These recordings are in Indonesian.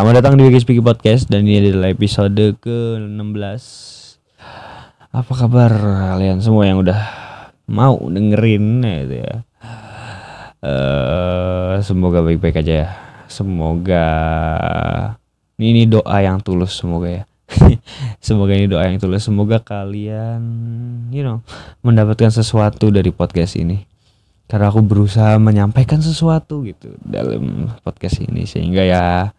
Selamat datang di Wiki Speaky Podcast dan ini adalah episode ke-16. Apa kabar kalian semua yang udah mau dengerin gitu ya? Eh, Semoga baik-baik aja ya. Semoga ini, ini doa yang tulus semoga ya. Semoga ini doa yang tulus. Semoga kalian you know mendapatkan sesuatu dari podcast ini. Karena aku berusaha menyampaikan sesuatu gitu dalam podcast ini. Sehingga ya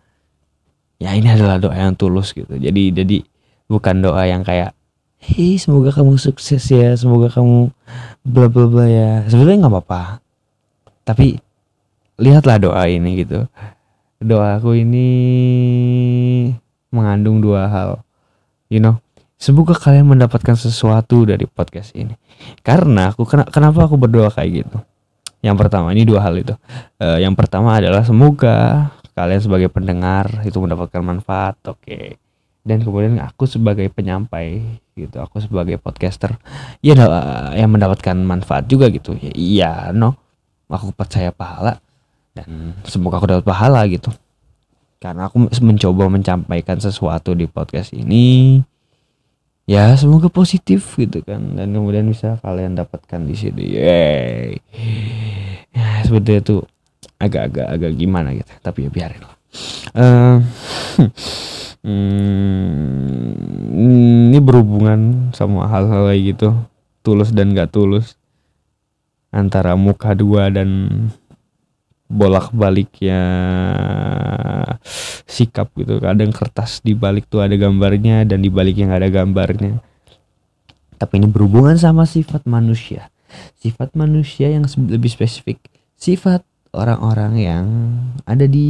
ya ini adalah doa yang tulus gitu. Jadi jadi bukan doa yang kayak hei semoga kamu sukses ya semoga kamu bla bla bla ya. Sebenarnya nggak apa-apa. Tapi lihatlah doa ini gitu. Doa aku ini mengandung dua hal. You know semoga kalian mendapatkan sesuatu dari podcast ini. Karena aku kenapa aku berdoa kayak gitu? Yang pertama ini dua hal itu. Uh, yang pertama adalah semoga kalian sebagai pendengar itu mendapatkan manfaat, oke. Okay. Dan kemudian aku sebagai penyampai gitu, aku sebagai podcaster ya yang mendapatkan manfaat juga gitu. Ya, iya, no. Aku percaya pahala dan semoga aku dapat pahala gitu. Karena aku mencoba menyampaikan sesuatu di podcast ini ya semoga positif gitu kan dan kemudian bisa kalian dapatkan di sini ya sebetulnya itu agak-agak agak gimana gitu. Tapi ya biarin lah. Uh, ini berhubungan sama hal-hal kayak gitu. Tulus dan gak tulus. Antara muka dua dan bolak-baliknya sikap gitu. Kadang kertas di balik tuh ada gambarnya dan di baliknya nggak ada gambarnya. Tapi ini berhubungan sama sifat manusia. Sifat manusia yang lebih spesifik. Sifat orang-orang yang ada di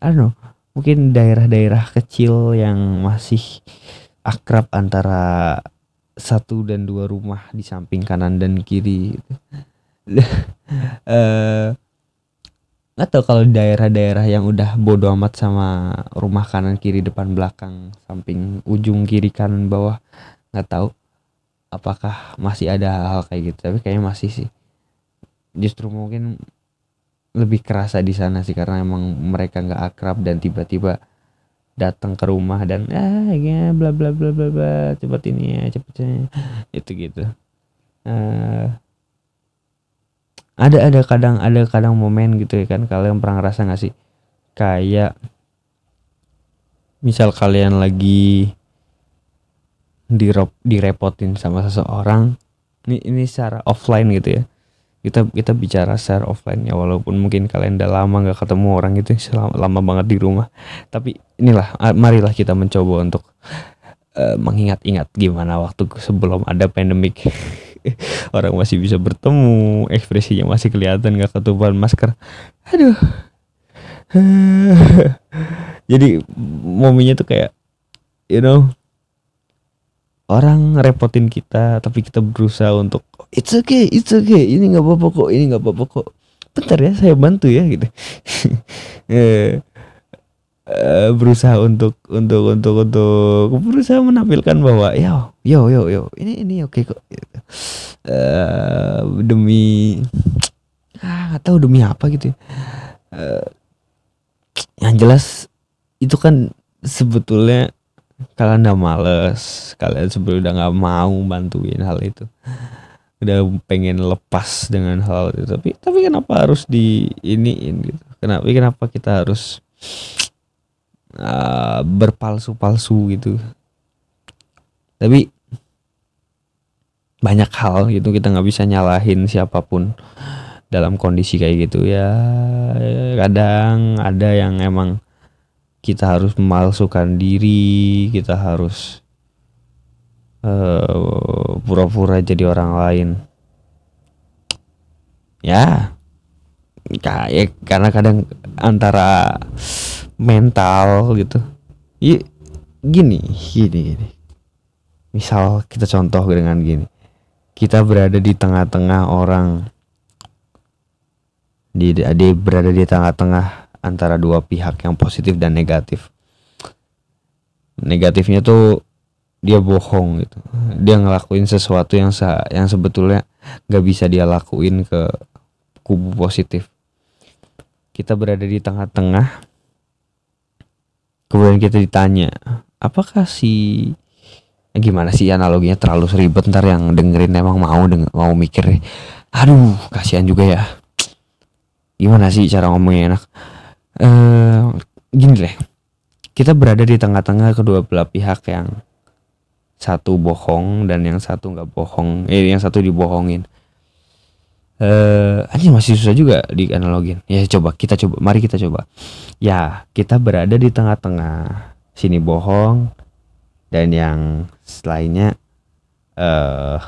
I don't know mungkin daerah-daerah kecil yang masih akrab antara satu dan dua rumah di samping kanan dan kiri. Eh nggak tahu kalau daerah-daerah yang udah bodo amat sama rumah kanan kiri depan belakang samping ujung kiri kanan bawah nggak tahu apakah masih ada hal-hal kayak gitu. Tapi kayaknya masih sih justru mungkin lebih kerasa di sana sih karena emang mereka nggak akrab dan tiba-tiba datang ke rumah dan ah ya bla bla bla bla bla cepet ini ya cepet itu gitu. Uh, ada ada kadang ada kadang momen gitu ya kan kalian pernah ngerasa gak sih? Kayak misal kalian lagi dirop direpotin sama seseorang ini ini secara offline gitu ya kita kita bicara secara offline ya walaupun mungkin kalian udah lama nggak ketemu orang itu selama, lama banget di rumah. Tapi inilah marilah kita mencoba untuk uh, mengingat-ingat gimana waktu sebelum ada pandemik orang masih bisa bertemu ekspresinya masih kelihatan gak ketuban masker. Aduh. Jadi mominya tuh kayak you know orang repotin kita tapi kita berusaha untuk it's okay it's okay ini nggak apa-apa kok ini nggak apa-apa kok. Bentar ya saya bantu ya gitu. Eh, Eh, berusaha untuk untuk untuk untuk berusaha menampilkan bahwa yo yo yo yo ini ini oke okay kok uh, demi ah nggak tahu demi apa gitu uh, yang jelas itu kan sebetulnya kalian udah males kalian sebetulnya udah nggak mau bantuin hal itu. Udah pengen lepas dengan hal itu. Tapi tapi kenapa harus di iniin gitu kenapa kenapa kita harus uh, berpalsu-palsu gitu? Tapi banyak hal gitu kita nggak bisa nyalahin siapa pun dalam kondisi kayak gitu. Ya kadang ada yang emang kita harus memalsukan diri kita harus uh, pura-pura jadi orang lain. Ya kayak karena kadang antara mental gitu. Ya gini gini gini. Misal kita contoh dengan gini. Kita berada di tengah-tengah orang. Di dia berada di tengah-tengah antara dua pihak yang positif dan negatif. Negatifnya tuh dia bohong gitu. Dia ngelakuin sesuatu yang se yang sebetulnya nggak bisa dia lakuin ke kubu positif. Kita berada di tengah-tengah. Kemudian kita ditanya apakah si eh, gimana sih analoginya? Terlalu seribet ntar yang dengerin emang mau denger, mau mikir aduh kasihan juga ya. Gimana sih cara ngomongnya enak eh gini deh. Kita berada di tengah-tengah kedua belah pihak yang satu bohong dan yang satu nggak bohong eh yang satu dibohongin. Eh uh, masih susah juga di analogin ya coba kita coba. Mari kita coba. Ya kita berada di tengah-tengah. Sini bohong dan yang lainnya eh uh,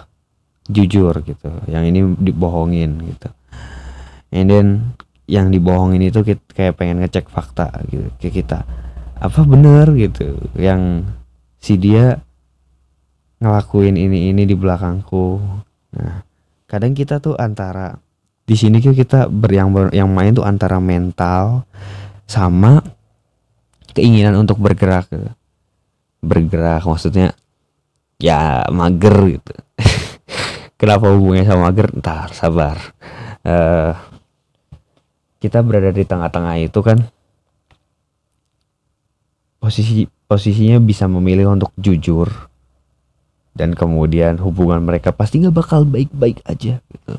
jujur gitu. Yang ini dibohongin gitu. And then yang dibohongin itu kita kayak pengen ngecek fakta gitu ke kita. Apa bener gitu yang si dia ngelakuin ini ini di belakangku. Nah kadang kita tuh antara di sini kita ber yang ber, yang main tuh antara mental sama keinginan untuk bergerak gitu. bergerak maksudnya ya mager gitu. Kenapa hubungannya sama mager? Ntar sabar. Uh, kita berada di tengah-tengah itu kan posisi posisinya bisa memilih untuk jujur dan kemudian hubungan mereka pasti nggak bakal baik-baik aja gitu.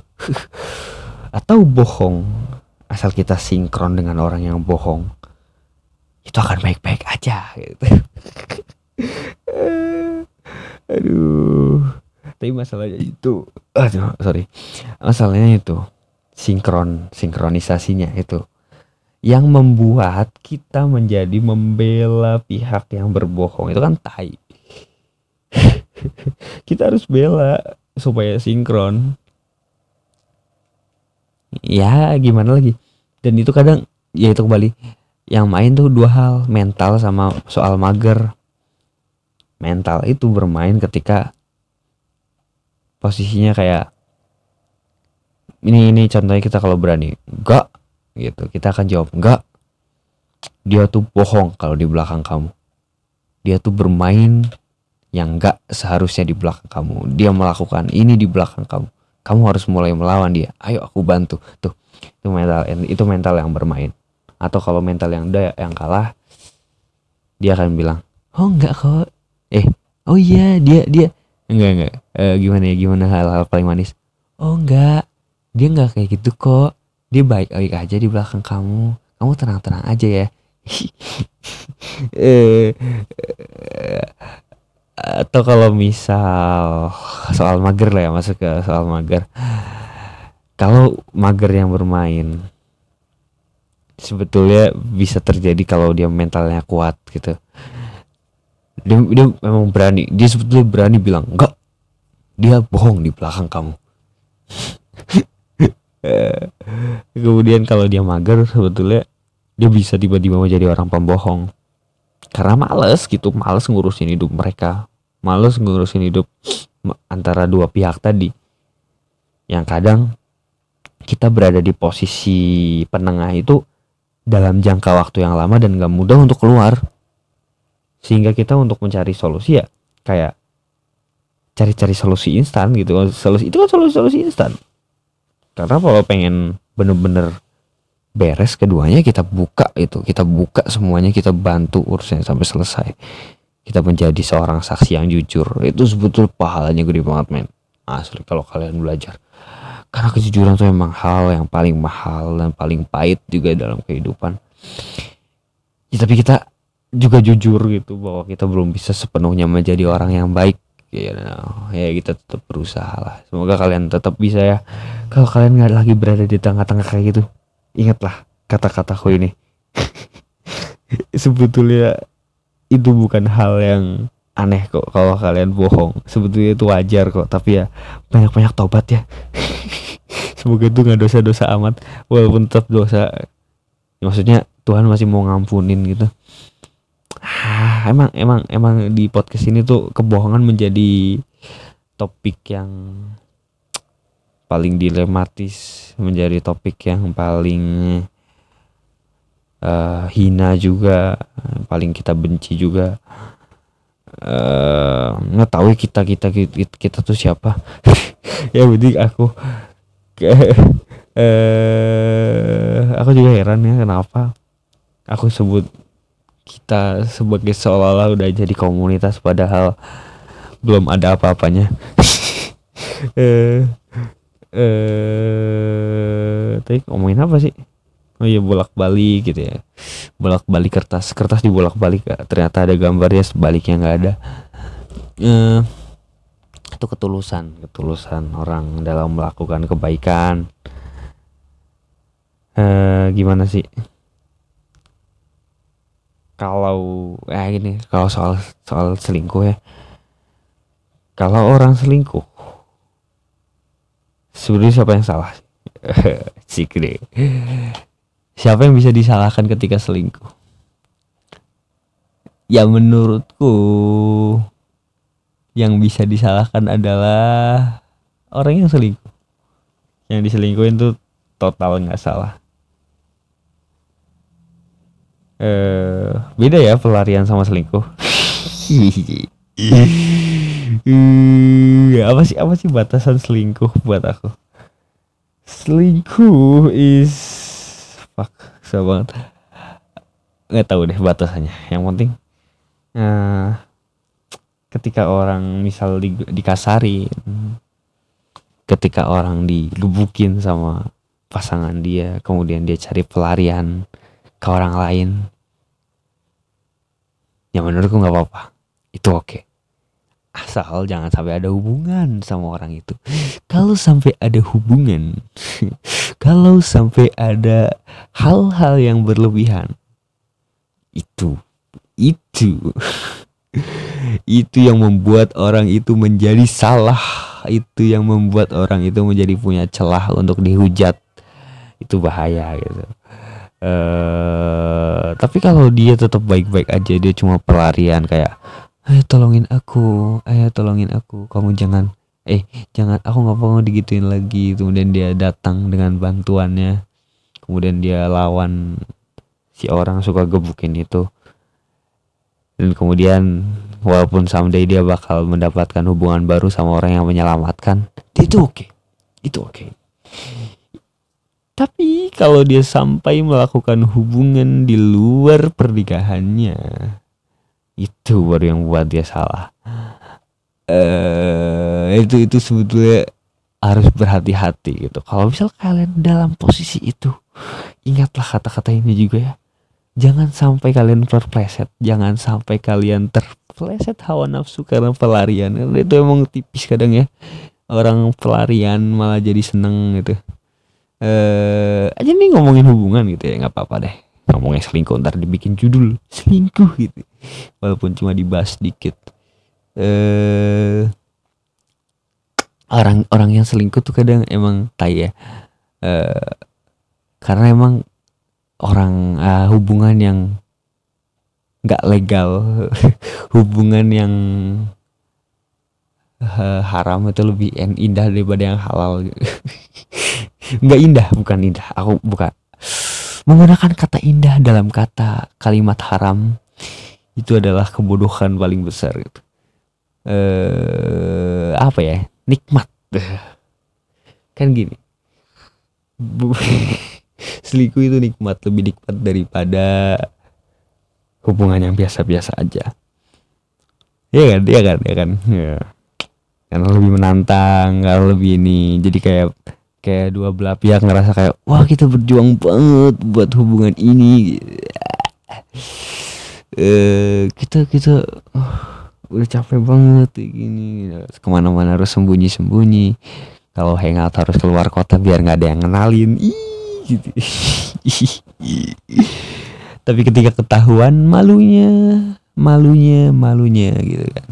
Atau bohong asal kita sinkron dengan orang yang bohong itu akan baik-baik aja gitu. Aduh tapi masalahnya itu aduh sorry. Masalahnya itu sinkron sinkronisasinya itu. Yang membuat kita menjadi membela pihak yang berbohong itu kan tai. Kita harus bela supaya sinkron. Ya gimana lagi? Dan itu kadang ya itu kembali yang main tuh dua hal mental sama soal mager. Mental itu bermain ketika posisinya kayak ini ini contohnya kita kalau berani enggak gitu kita akan jawab enggak dia tuh bohong kalau di belakang kamu dia tuh bermain yang enggak seharusnya di belakang kamu. Dia melakukan ini di belakang kamu. Kamu harus mulai melawan dia. Ayo aku bantu. Tuh, itu mental itu mental yang bermain. Atau kalau mental yang udah yang kalah, dia akan bilang, "Oh, enggak kok." Eh, "Oh iya, dia dia enggak enggak. E, gimana ya? Gimana hal-hal paling manis?" "Oh, enggak. Dia enggak kayak gitu kok. Dia baik-baik aja di belakang kamu. Kamu tenang-tenang aja ya." eh atau kalau misal soal mager lah ya masuk ke soal mager kalau mager yang bermain sebetulnya bisa terjadi kalau dia mentalnya kuat gitu dia, dia memang berani dia sebetulnya berani bilang enggak dia bohong di belakang kamu kemudian kalau dia mager sebetulnya dia bisa tiba-tiba menjadi orang pembohong. Karena males gitu males ngurusin hidup mereka. Males ngurusin hidup antara dua pihak tadi. Yang kadang kita berada di posisi penengah itu dalam jangka waktu yang lama dan gak mudah untuk keluar. Sehingga kita untuk mencari solusi ya kayak cari-cari solusi instan gitu. Solusi itu kan solusi-solusi instan karena kalau pengen bener-bener beres keduanya kita buka itu. Kita buka semuanya kita bantu urusannya sampai selesai. Kita menjadi seorang saksi yang jujur. Itu sebetulnya pahalanya gede banget men. Asli kalau kalian belajar. Karena kejujuran itu emang hal yang paling mahal dan paling pahit juga dalam kehidupan. Ya, tapi kita juga jujur gitu bahwa kita belum bisa sepenuhnya menjadi orang yang baik ya, ya kita tetap berusaha lah. Semoga kalian tetap bisa ya. Kalau kalian nggak lagi berada di tengah-tengah kayak gitu ingatlah kata-kataku ini. Sebetulnya itu bukan hal yang aneh kok kalau kalian bohong. Sebetulnya itu wajar kok tapi ya banyak-banyak tobat ya. Semoga itu nggak dosa-dosa amat walaupun tetap dosa. Ya, maksudnya Tuhan masih mau ngampunin gitu emang emang emang di podcast ini tuh kebohongan menjadi topik yang paling dilematis menjadi topik yang paling uh, hina juga paling kita benci juga. Uh, tahu ya kita kita kita, kita tuh siapa. Ya berarti aku uh, aku juga heran ya kenapa aku sebut kita sebagai seolah-olah udah jadi komunitas padahal belum ada apa-apanya. Eh eh tadi ngomongin apa sih? Oh iya bolak balik gitu ya. Bolak balik kertas. Kertas dibolak balik ternyata ada gambarnya sebaliknya nggak ada. Eh itu ketulusan. Ketulusan orang dalam melakukan kebaikan. Eh gimana sih kalau eh gini kalau soal soal selingkuh ya. Kalau orang selingkuh sebenarnya siapa yang salah? Sih siapa yang bisa disalahkan ketika selingkuh? Ya menurutku yang bisa disalahkan adalah orang yang selingkuh. Yang diselingkuhin tuh total nggak salah eh beda ya pelarian sama selingkuh. Uh, apa sih apa sih batasan selingkuh buat aku? Selingkuh is fuck susah banget. Nggak tahu deh batasannya. Yang penting uh, ketika orang misal di, dikasarin ketika orang digebukin sama pasangan dia kemudian dia cari pelarian ke orang lain ya menurutku nggak apa-apa. Itu oke. Okay asal jangan sampai ada hubungan sama orang itu. Kalau sampai ada hubungan kalau sampai ada hal-hal yang berlebihan itu itu itu yang membuat orang itu menjadi salah. Itu yang membuat orang itu menjadi punya celah untuk dihujat. Itu bahaya gitu uh, tapi kalau dia tetap baik-baik aja dia cuma pelarian kayak ayo tolongin aku ayo tolongin aku kamu jangan eh jangan aku nggak mau digituin lagi kemudian dia datang dengan bantuannya kemudian dia lawan si orang suka gebukin itu dan kemudian walaupun someday dia bakal mendapatkan hubungan baru sama orang yang menyelamatkan itu oke okay. itu oke okay. Tapi kalau dia sampai melakukan hubungan di luar pernikahannya itu baru yang buat dia salah. Uh, itu itu sebetulnya harus berhati-hati gitu. Kalau misal kalian dalam posisi itu ingatlah kata-kata ini juga ya. Jangan sampai kalian terpleset. Jangan sampai kalian terpleset hawa nafsu karena pelarian. Itu emang tipis kadang ya. Orang pelarian malah jadi seneng gitu eh aja nih ngomongin hubungan gitu ya nggak apa-apa deh. Ngomongnya selingkuh ntar dibikin judul. Selingkuh gitu. Walaupun cuma dibahas dikit eh orang orang yang selingkuh tuh kadang emang tai ya. Eh karena emang orang uh, hubungan yang nggak legal hubungan yang uh, haram itu lebih indah daripada yang halal nggak indah bukan indah aku bukan menggunakan kata indah dalam kata kalimat haram itu adalah kebodohan paling besar gitu. Eh apa ya? Nikmat. kan gini. selingkuh itu nikmat lebih nikmat daripada hubungan yang biasa-biasa aja. Iya kan? Iya kan? Iya kan? Ya. Karena lebih menantang, karena lebih ini. Jadi kayak kayak dua belah pihak ngerasa kayak wah kita berjuang banget buat hubungan ini. Uh, kita kita uh, udah capek banget gini. Ke mana-mana harus sembunyi-sembunyi. Kalau hangout harus keluar kota biar nggak ada yang kenalin. Gitu. tapi ketika ketahuan malunya malunya malunya gitu kan.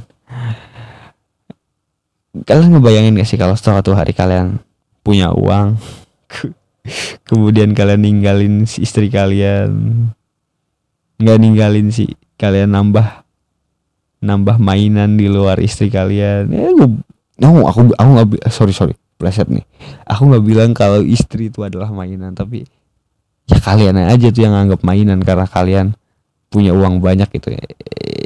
Kalian ngebayangin gak sih kalau suatu hari kalian punya uang kemudian kalian ninggalin si istri kalian. Nggak ninggalin si kalian nambah nambah mainan di luar istri kalian. Ya gue no, aku aku nggak sorry sorry pleset nih. Aku nggak bilang kalau istri itu adalah mainan tapi ya kalian aja tuh yang anggap mainan karena kalian punya uang banyak gitu.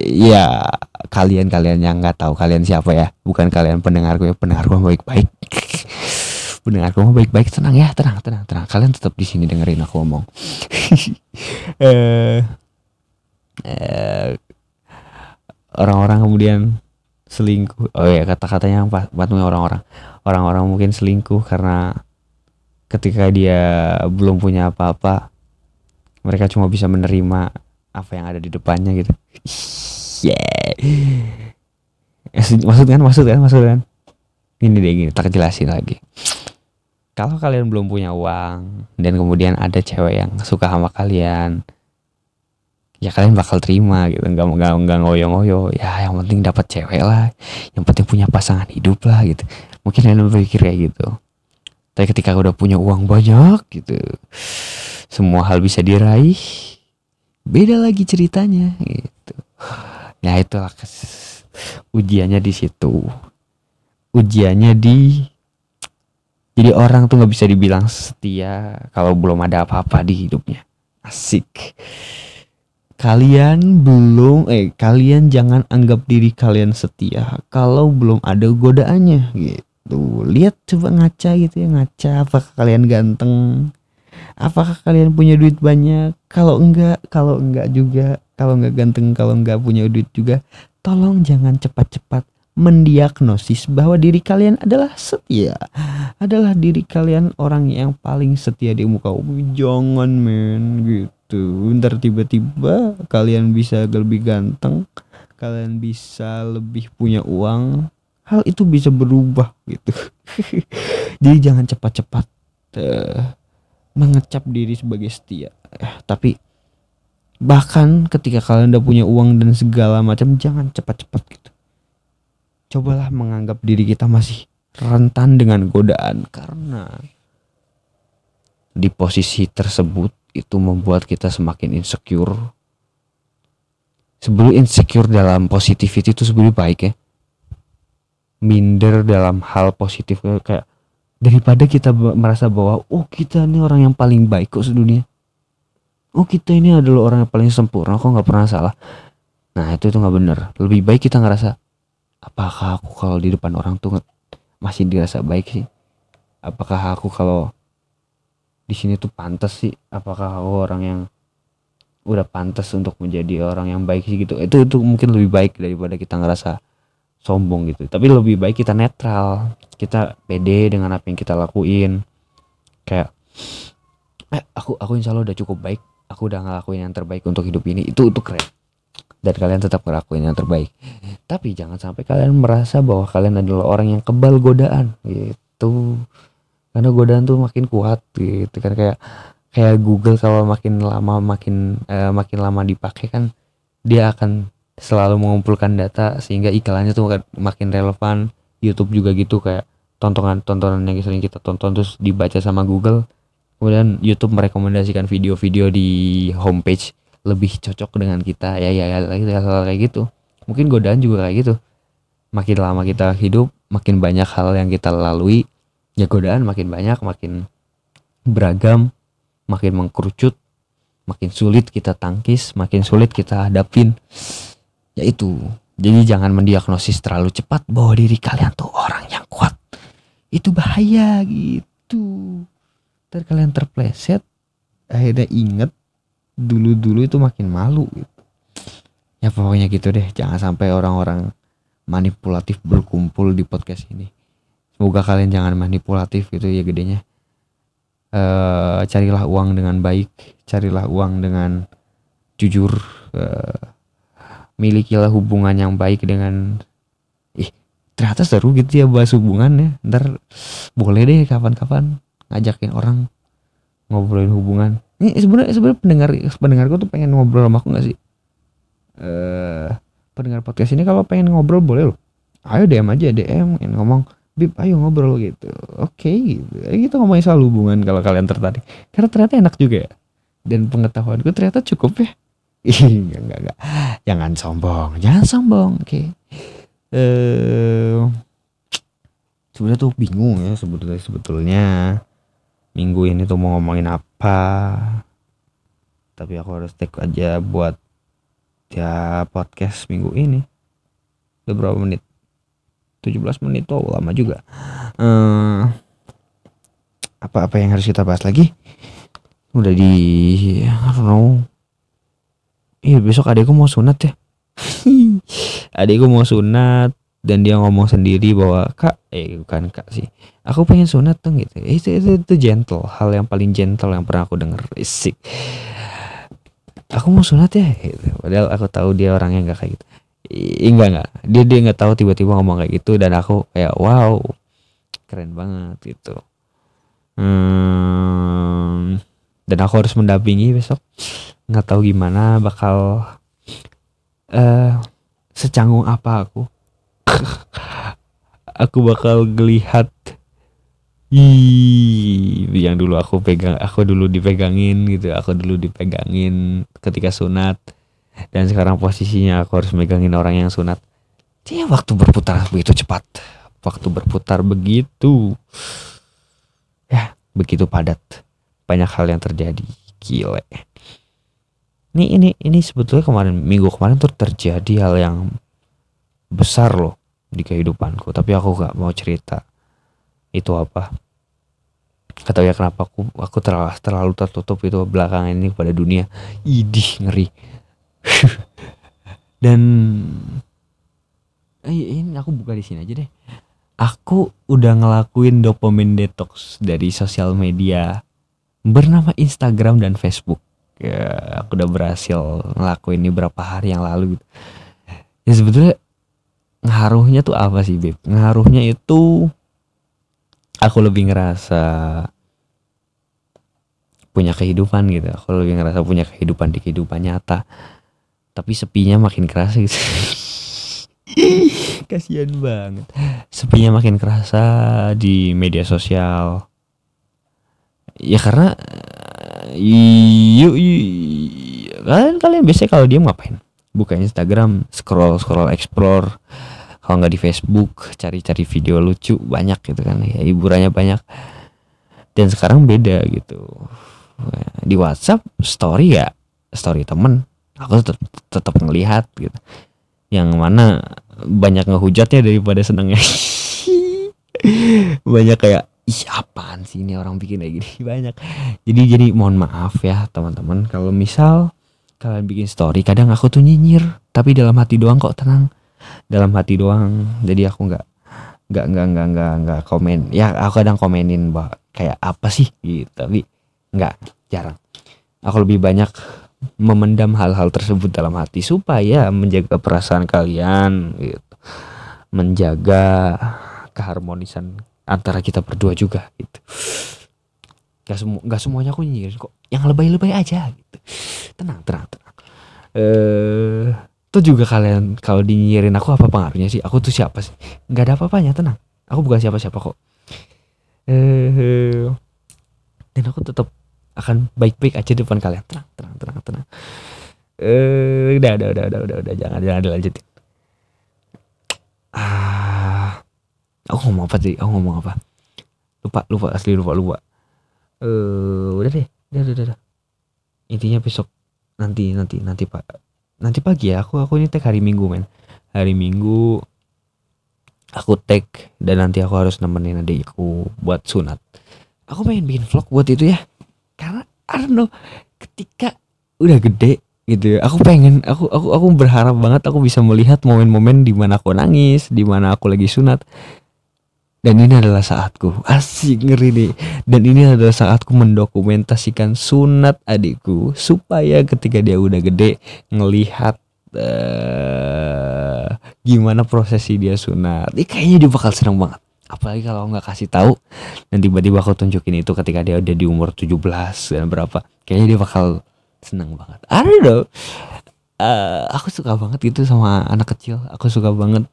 Ya, kalian kalian yang nggak tahu kalian siapa ya. Bukan kalian pendengar gue pendengar gue baik baik pendengar aku baik-baik tenang ya tenang tenang tenang. Kalian tetap di sini dengerin aku ngomong. Eh eh, orang-orang kemudian selingkuh. Oh ya kata-katanya yang patungnya orang-orang. Orang-orang mungkin selingkuh karena ketika dia belum punya apa-apa mereka cuma bisa menerima apa yang ada di depannya gitu. Yeah maksud kan maksud kan maksud kan? Ini deh gini tak jelasin lagi kalau kalian belum punya uang dan kemudian ada cewek yang suka sama kalian ya kalian bakal terima gitu. Nggak nggak nggak ngoyo-ngoyo. Ya yang penting dapat cewek lah. Yang penting punya pasangan hidup lah gitu. Mungkin kalian berpikir kayak gitu. Tapi ketika udah punya uang banyak gitu semua hal bisa diraih. Beda lagi ceritanya gitu. Ya itulah ujiannya di situ. Ujiannya di jadi orang tuh nggak bisa dibilang setia kalau belum ada apa-apa di hidupnya. Asik. Kalian belum eh kalian jangan anggap diri kalian setia kalau belum ada godaannya gitu. Lihat coba ngaca gitu ya ngaca apakah kalian ganteng? Apakah kalian punya duit banyak? Kalau enggak kalau enggak juga kalau enggak ganteng kalau enggak punya duit juga tolong jangan cepat-cepat mendiagnosis bahwa diri kalian adalah setia. Adalah diri kalian orang yang paling setia di muka bumi. Jangan men gitu. Ntar tiba-tiba kalian bisa lebih ganteng kalian bisa lebih punya uang. Hal itu bisa berubah gitu. Jadi jangan cepat-cepat uh, mengecap diri sebagai setia. Uh, tapi bahkan ketika kalian udah punya uang dan segala macam jangan cepat-cepat gitu cobalah menganggap diri kita masih rentan dengan godaan karena di posisi tersebut itu membuat kita semakin insecure. Sebelum insecure dalam positivity itu sebenarnya baik ya. Minder dalam hal positif kayak daripada kita merasa bahwa oh kita ini orang yang paling baik kok sedunia. Oh kita ini adalah orang yang paling sempurna kok nggak pernah salah. Nah itu itu nggak benar. Lebih baik kita ngerasa apakah aku kalau di depan orang tuh masih dirasa baik sih? Apakah aku kalau di sini tuh pantas sih? Apakah aku orang yang udah pantas untuk menjadi orang yang baik sih gitu? Itu itu mungkin lebih baik daripada kita ngerasa sombong gitu. Tapi lebih baik kita netral. Kita pede dengan apa yang kita lakuin. Kayak eh aku aku insya Allah udah cukup baik. Aku udah ngelakuin yang terbaik untuk hidup ini. Itu itu keren dan kalian tetap ngelakuin yang terbaik. Tapi jangan sampai kalian merasa bahwa kalian adalah orang yang kebal godaan. Gitu. Karena godaan tuh makin kuat gitu kan. Kayak kayak Google kalau makin lama makin eh, makin lama dipakai kan dia akan selalu mengumpulkan data sehingga iklannya tuh makin relevan. YouTube juga gitu kayak tontonan tontonan yang sering kita tonton terus dibaca sama Google. Kemudian YouTube merekomendasikan video-video di homepage lebih cocok dengan kita ya ya, ya hal kayak gitu. Mungkin godaan juga kayak gitu. Makin lama kita hidup makin banyak hal yang kita lalui ya godaan makin banyak makin beragam makin mengkerucut makin sulit kita tangkis makin sulit kita hadapin. Ya itu. Jadi jangan mendiagnosis terlalu cepat bahwa diri kalian tuh orang yang kuat. Itu bahaya gitu. Ntar kalian terpleset akhirnya inget dulu-dulu itu makin malu gitu. Ya pokoknya gitu deh, jangan sampai orang-orang manipulatif berkumpul di podcast ini. Semoga kalian jangan manipulatif gitu ya gedenya. E, carilah uang dengan baik, carilah uang dengan jujur. E, milikilah hubungan yang baik dengan ih ternyata seru gitu ya bahas hubungan ya ntar boleh deh kapan-kapan ngajakin orang ngobrolin hubungan. Ini sebenarnya sebenarnya pendengar pendengarku tuh pengen ngobrol sama aku gak sih? Eh pendengar podcast ini kalau pengen ngobrol boleh loh. Ayo DM aja DM yang ngomong bib ayo ngobrol gitu. Oke okay, gitu kita ngomongin soal hubungan kalau kalian tertarik. Karena ternyata enak juga ya. Dan pengetahuanku ternyata cukup ya. Enggak enggak enggak jangan sombong jangan sombong oke. Okay. eh uh, sebenarnya tuh bingung ya sebetulnya sebetulnya minggu ini tuh mau ngomongin apa? Tapi aku harus take aja buat ya podcast minggu ini. Udah berapa menit? 17 menit tuh lama juga. Uh, apa-apa yang harus kita bahas lagi? Udah di I don't know. Iya besok adikku mau sunat ya. Adikku mau sunat dan dia ngomong sendiri bahwa kak eh bukan kak sih aku pengen sunat dong gitu. Itu, itu itu gentle hal yang paling gentle yang pernah aku denger. Isik aku mau sunat ya gitu. padahal aku tahu dia orang yang gak kayak gitu. I- enggak enggak dia dia nggak tahu tiba-tiba ngomong kayak gitu dan aku kayak wow keren banget gitu. Hmm, dan aku harus mendampingi besok. Nggak tahu gimana bakal eh secanggung apa aku. Aku bakal ngelihat Ih, yang dulu aku pegang, aku dulu dipegangin gitu, aku dulu dipegangin ketika sunat, dan sekarang posisinya aku harus megangin orang yang sunat. Dia waktu berputar begitu cepat, waktu berputar begitu, ya begitu padat, banyak hal yang terjadi, gile. Ini ini ini sebetulnya kemarin minggu kemarin tuh terjadi hal yang besar loh di kehidupanku, tapi aku gak mau cerita. Itu apa kata ya kenapa aku aku terlalu terlalu tertutup itu belakangan ini kepada dunia. Idih ngeri. Dan eh, ini aku buka di sini aja deh. Aku udah ngelakuin dopamine detox dari sosial media bernama Instagram dan Facebook. Ya aku udah berhasil ngelakuin ini berapa hari yang lalu gitu. Ya sebetulnya ngaruhnya tuh apa sih beb? Ngaruhnya itu aku lebih ngerasa punya kehidupan gitu. Aku lebih ngerasa punya kehidupan di kehidupan nyata. Tapi sepinya makin kerasa gitu. Kasihan banget. Sepinya makin kerasa di media sosial. Ya karena yuk kalian kalian biasanya kalau dia ngapain? Buka Instagram scroll scroll explore kalau nggak di Facebook cari-cari video lucu banyak gitu kan. Ya hiburannya banyak. Dan sekarang beda gitu. Di WhatsApp story ya story temen. Aku tetap tetap ngelihat gitu. Yang mana banyak ngehujatnya daripada senengnya. Banyak kayak ih apaan sih ini orang bikin kayak gini? Banyak. Jadi jadi mohon maaf ya teman-teman. Kalau misal kalian bikin story kadang aku tuh nyinyir. Tapi dalam hati doang kok tenang dalam hati doang. Jadi aku nggak nggak nggak nggak nggak nggak komen. Ya aku kadang komenin bahwa kayak apa sih? Gitu. Tapi nggak jarang. Aku lebih banyak memendam hal-hal tersebut dalam hati supaya menjaga perasaan kalian gitu. Menjaga keharmonisan antara kita berdua juga gitu. Gak, semu gak semuanya aku nyinyir kok. Yang lebay-lebay aja gitu. Tenang tenang tenang. Eh tuh juga kalian kalau dinyinyirin aku apa pengaruhnya sih? Aku tuh siapa sih? Nggak ada apa-apanya tenang. Aku bukan siapa-siapa kok. Eh dan aku tetap akan baik-baik aja depan kalian. Tenang tenang tenang tenang. Eh udah udah udah udah udah udah. Jangan jangan dilanjutin. Ah aku ngomong apa sih? Aku ngomong apa? Lupa lupa asli lupa lupa. Eh udah deh. Udah udah, udah. intinya besok. Nanti nanti nanti pak nanti pagi ya aku aku ini tag hari minggu men. Hari minggu aku tag dan nanti aku harus nemenin adikku buat sunat. Aku pengen bikin vlog buat itu ya. Karena know ketika udah gede gitu ya aku pengen aku aku aku berharap banget aku bisa melihat momen-momen di mana aku nangis di mana aku lagi sunat dan ini adalah saatku. Asik ngeri nih. Dan ini adalah saatku mendokumentasikan sunat adikku supaya ketika dia udah gede ngelihat uh, gimana prosesi dia sunat. Ini kayaknya dia bakal seneng banget. Apalagi kalau nggak kasih tahu dan tiba-tiba aku tunjukin itu ketika dia udah di umur 17 dan berapa kayaknya dia bakal seneng banget. I don't know. Uh, aku suka banget gitu sama anak kecil. Aku suka banget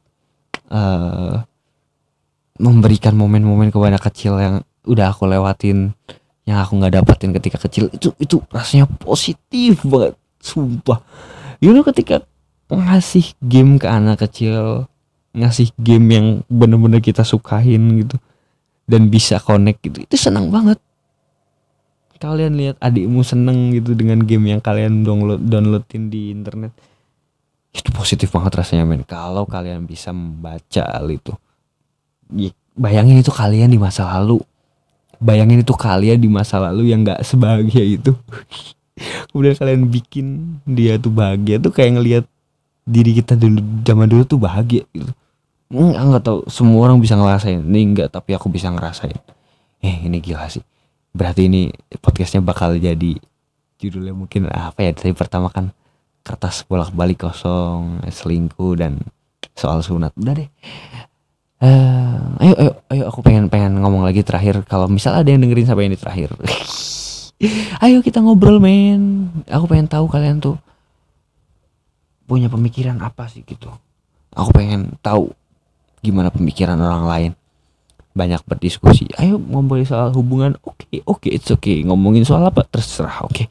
uh, memberikan momen-momen kepada kecil yang udah aku lewatin yang aku nggak dapatin ketika kecil. Itu itu rasanya positif banget sumpah. You know ketika ngasih game ke anak kecil ngasih game yang bener-bener kita sukain gitu dan bisa connect gitu itu senang banget. Kalian lihat adikmu seneng gitu dengan game yang kalian download downloadin di internet. Itu positif banget rasanya men. Kalau kalian bisa membaca hal itu bayangin itu kalian di masa lalu. Bayangin itu kalian di masa lalu yang nggak sebahagia itu. Kemudian kalian bikin dia tuh bahagia tuh kayak ngelihat diri kita dulu zaman dulu tuh bahagia gitu. Nggak nggak tahu semua orang bisa ngerasain. Ini enggak tapi aku bisa ngerasain. Eh ini gila sih. Berarti ini podcastnya bakal jadi judulnya mungkin apa ya? Dari pertama kan kertas bolak-balik kosong selingkuh dan soal sunat. Udah deh Eh, ayo ayo ayo aku pengen pengen ngomong lagi terakhir. Kalau misal ada yang dengerin sampai ini terakhir. Ayo kita ngobrol men. Aku pengen tahu kalian tuh punya pemikiran apa sih gitu. Aku pengen tahu gimana pemikiran orang lain. Banyak berdiskusi. Ayo ngobrol soal hubungan. Oke okay, oke okay, it's okay. Ngomongin soal apa terserah oke. Okay.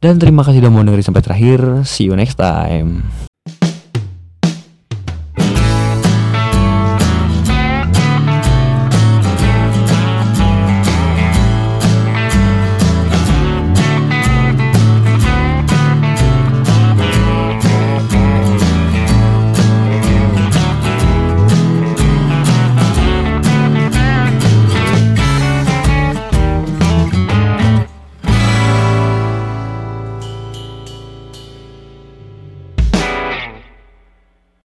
dan terima kasih udah mau dengerin sampai terakhir. See you next time